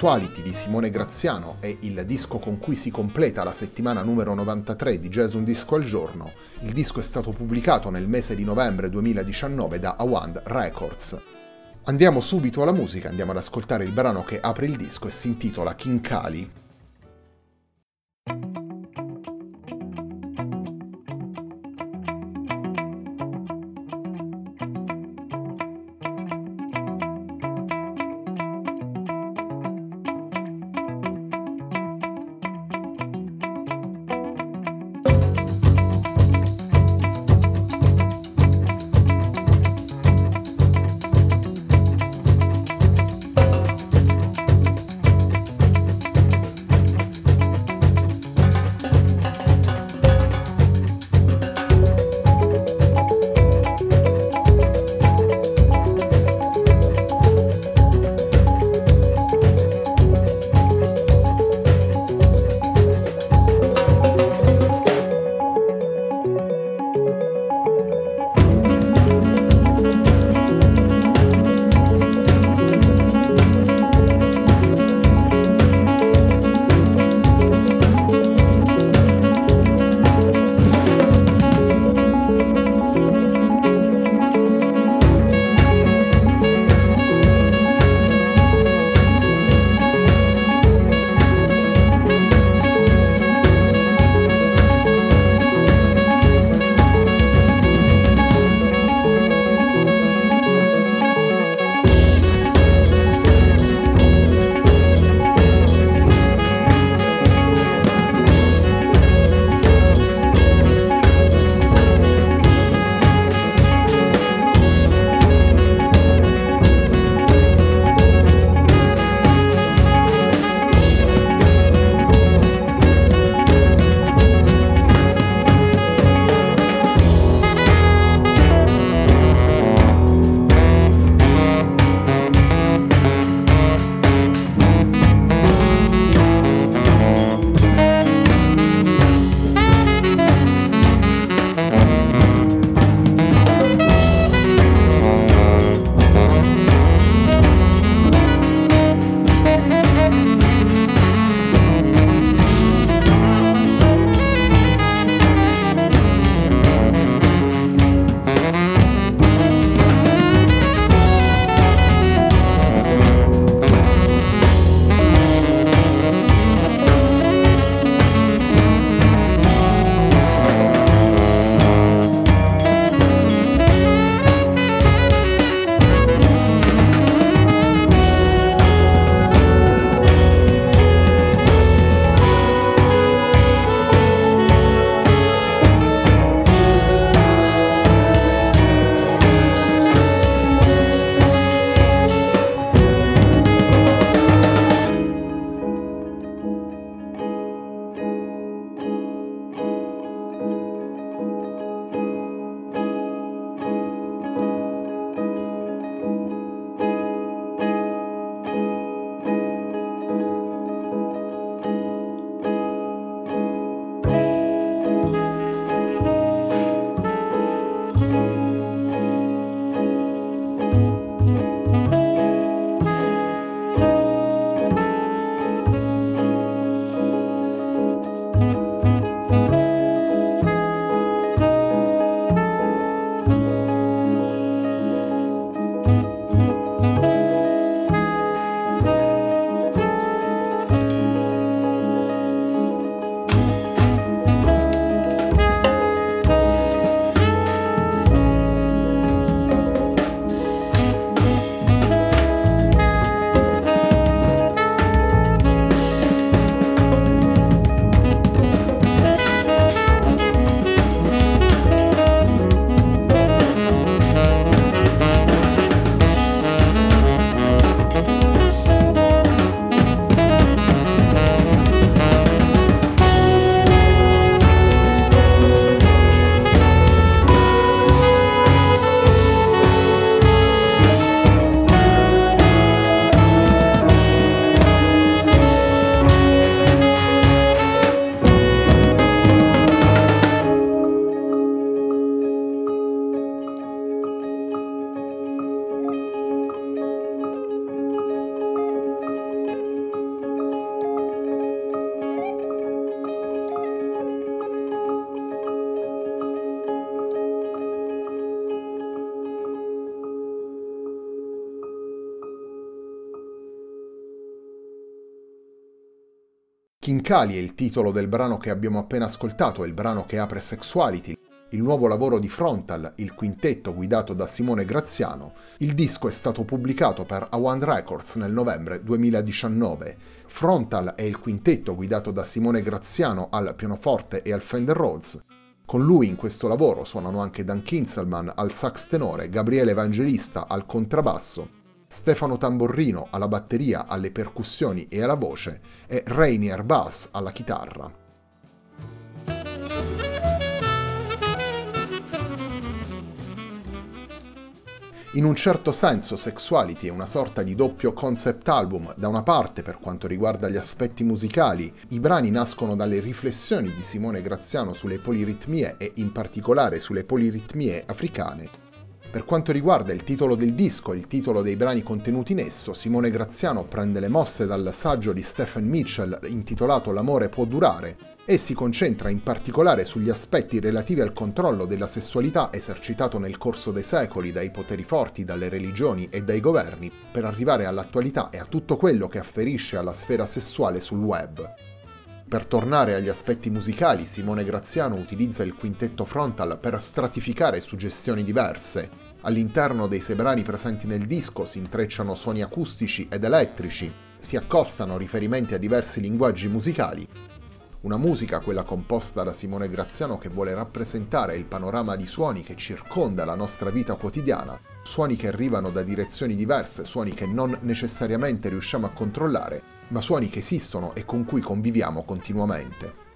Sexuality di Simone Graziano è il disco con cui si completa la settimana numero 93 di Jazz Un Disco al Giorno. Il disco è stato pubblicato nel mese di novembre 2019 da Awand Records. Andiamo subito alla musica, andiamo ad ascoltare il brano che apre il disco e si intitola Kinkali. Roncali è il titolo del brano che abbiamo appena ascoltato, il brano che apre Sexuality, il nuovo lavoro di Frontal, il quintetto guidato da Simone Graziano. Il disco è stato pubblicato per A1 Records nel novembre 2019. Frontal è il quintetto guidato da Simone Graziano al pianoforte e al Fender Rhodes. Con lui in questo lavoro suonano anche Dan Kinselman al sax tenore, Gabriele Evangelista al contrabbasso, Stefano Tamborrino alla batteria, alle percussioni e alla voce e Rainier Bass alla chitarra. In un certo senso Sexuality è una sorta di doppio concept album, da una parte per quanto riguarda gli aspetti musicali, i brani nascono dalle riflessioni di Simone Graziano sulle poliritmie e in particolare sulle poliritmie africane, per quanto riguarda il titolo del disco e il titolo dei brani contenuti in esso, Simone Graziano prende le mosse dal saggio di Stephen Mitchell intitolato L'amore può durare e si concentra in particolare sugli aspetti relativi al controllo della sessualità esercitato nel corso dei secoli dai poteri forti, dalle religioni e dai governi, per arrivare all'attualità e a tutto quello che afferisce alla sfera sessuale sul web. Per tornare agli aspetti musicali, Simone Graziano utilizza il quintetto frontal per stratificare suggestioni diverse. All'interno dei sei brani presenti nel disco si intrecciano suoni acustici ed elettrici, si accostano riferimenti a diversi linguaggi musicali. Una musica, quella composta da Simone Graziano, che vuole rappresentare il panorama di suoni che circonda la nostra vita quotidiana, suoni che arrivano da direzioni diverse, suoni che non necessariamente riusciamo a controllare, ma suoni che esistono e con cui conviviamo continuamente.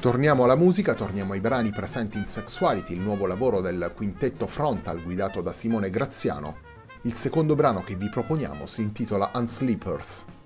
Torniamo alla musica, torniamo ai brani presenti in Sexuality, il nuovo lavoro del quintetto Frontal guidato da Simone Graziano. Il secondo brano che vi proponiamo si intitola Unsleepers.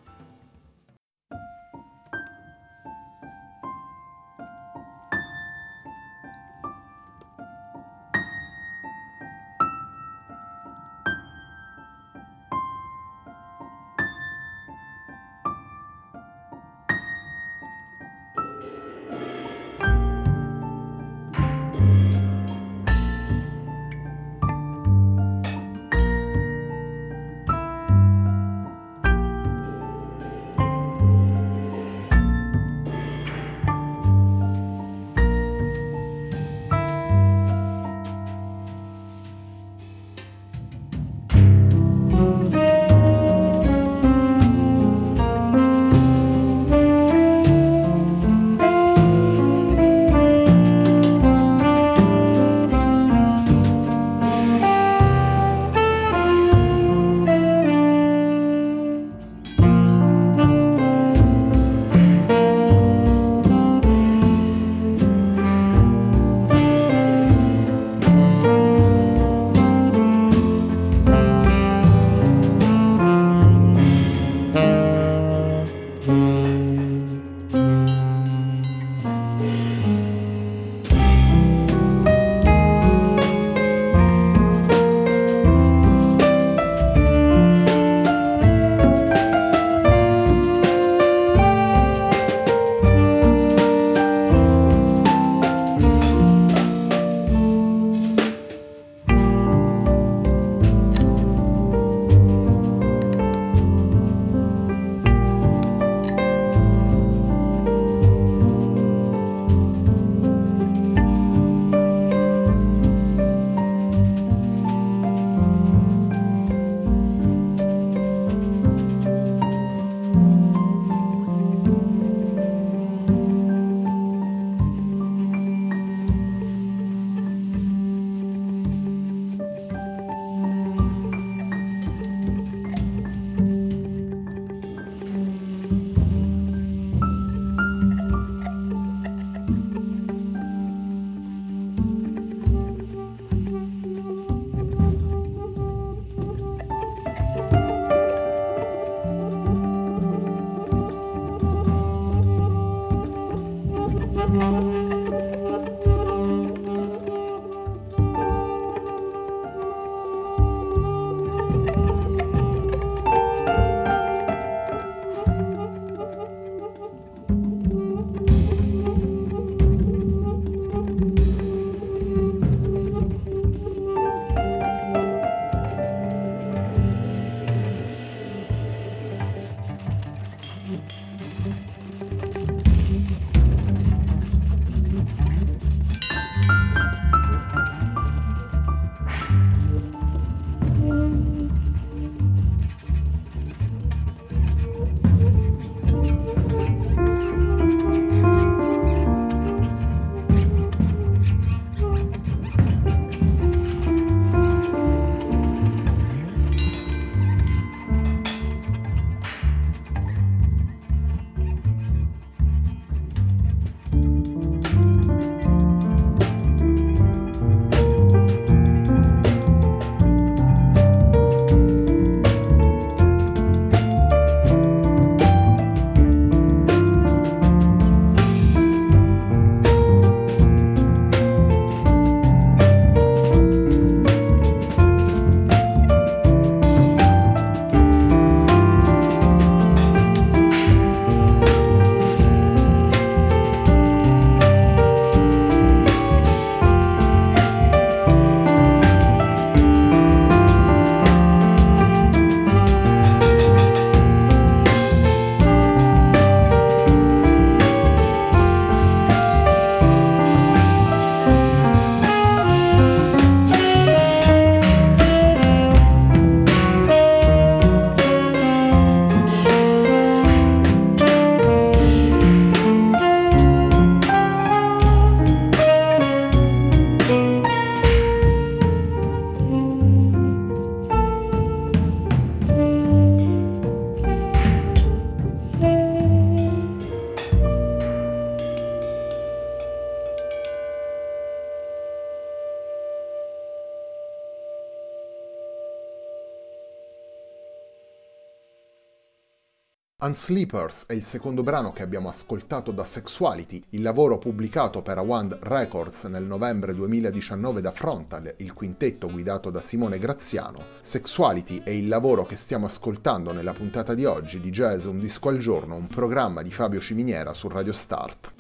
Unsleepers è il secondo brano che abbiamo ascoltato da Sexuality, il lavoro pubblicato per Awand Records nel novembre 2019 da Frontal, il quintetto guidato da Simone Graziano. Sexuality è il lavoro che stiamo ascoltando nella puntata di oggi di Jazz Un Disco al Giorno, un programma di Fabio Ciminiera su Radio Start.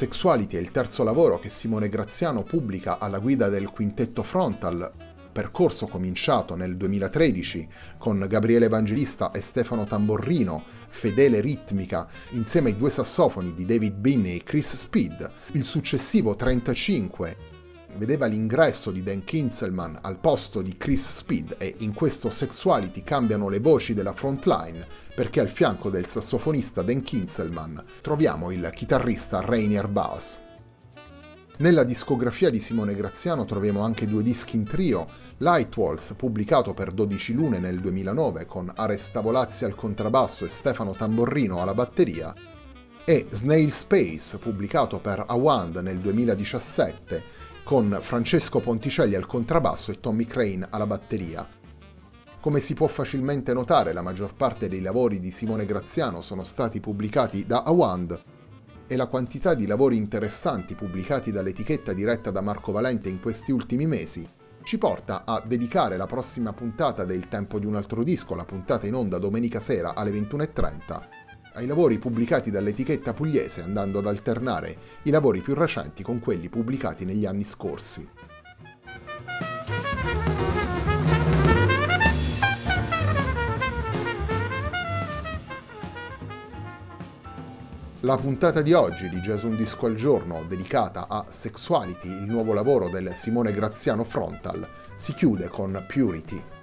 Sexuality è il terzo lavoro che Simone Graziano pubblica alla guida del quintetto Frontal, percorso cominciato nel 2013 con Gabriele Evangelista e Stefano Tamborrino, fedele ritmica, insieme ai due sassofoni di David Binney e Chris Speed. Il successivo 35 vedeva l'ingresso di Dan Kinselman al posto di Chris Speed e in questo Sexuality cambiano le voci della frontline perché al fianco del sassofonista Dan Kinselman troviamo il chitarrista Rainier Bass. Nella discografia di Simone Graziano troviamo anche due dischi in trio, Light Waltz pubblicato per 12 lune nel 2009 con Ares Tavolazzi al contrabbasso e Stefano Tamborrino alla batteria, e Snail Space pubblicato per Awand nel 2017 con Francesco Ponticelli al contrabbasso e Tommy Crane alla batteria. Come si può facilmente notare, la maggior parte dei lavori di Simone Graziano sono stati pubblicati da Awand e la quantità di lavori interessanti pubblicati dall'etichetta diretta da Marco Valente in questi ultimi mesi ci porta a dedicare la prossima puntata del Tempo di un altro disco, la puntata in onda domenica sera alle 21.30, ai lavori pubblicati dall'etichetta pugliese andando ad alternare i lavori più recenti con quelli pubblicati negli anni scorsi. La puntata di oggi di Jazz Un Disco al Giorno, dedicata a Sexuality, il nuovo lavoro del Simone Graziano Frontal, si chiude con Purity.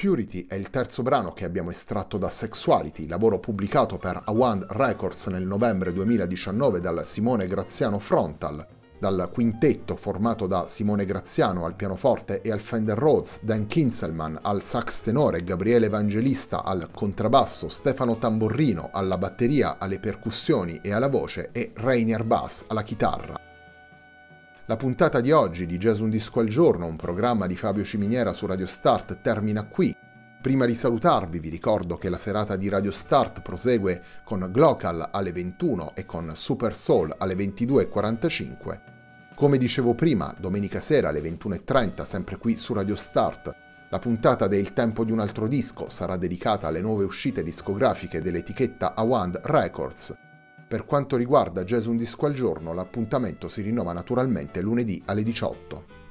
Purity è il terzo brano che abbiamo estratto da Sexuality, lavoro pubblicato per Awand Records nel novembre 2019 dal Simone Graziano Frontal, dal quintetto formato da Simone Graziano al pianoforte e al Fender Rhodes, Dan Kinselman al sax tenore, Gabriele Evangelista al contrabbasso, Stefano Tamborrino alla batteria, alle percussioni e alla voce e Rainier Bass alla chitarra. La puntata di oggi di Jazz Un Disco al Giorno, un programma di Fabio Ciminiera su Radio Start, termina qui. Prima di salutarvi vi ricordo che la serata di Radio Start prosegue con Glocal alle 21 e con Super Soul alle 22.45. Come dicevo prima, domenica sera alle 21.30, sempre qui su Radio Start, la puntata del Tempo di un altro disco sarà dedicata alle nuove uscite discografiche dell'etichetta Awand Records per quanto riguarda Jazz Un Disco al Giorno, l'appuntamento si rinnova naturalmente lunedì alle 18.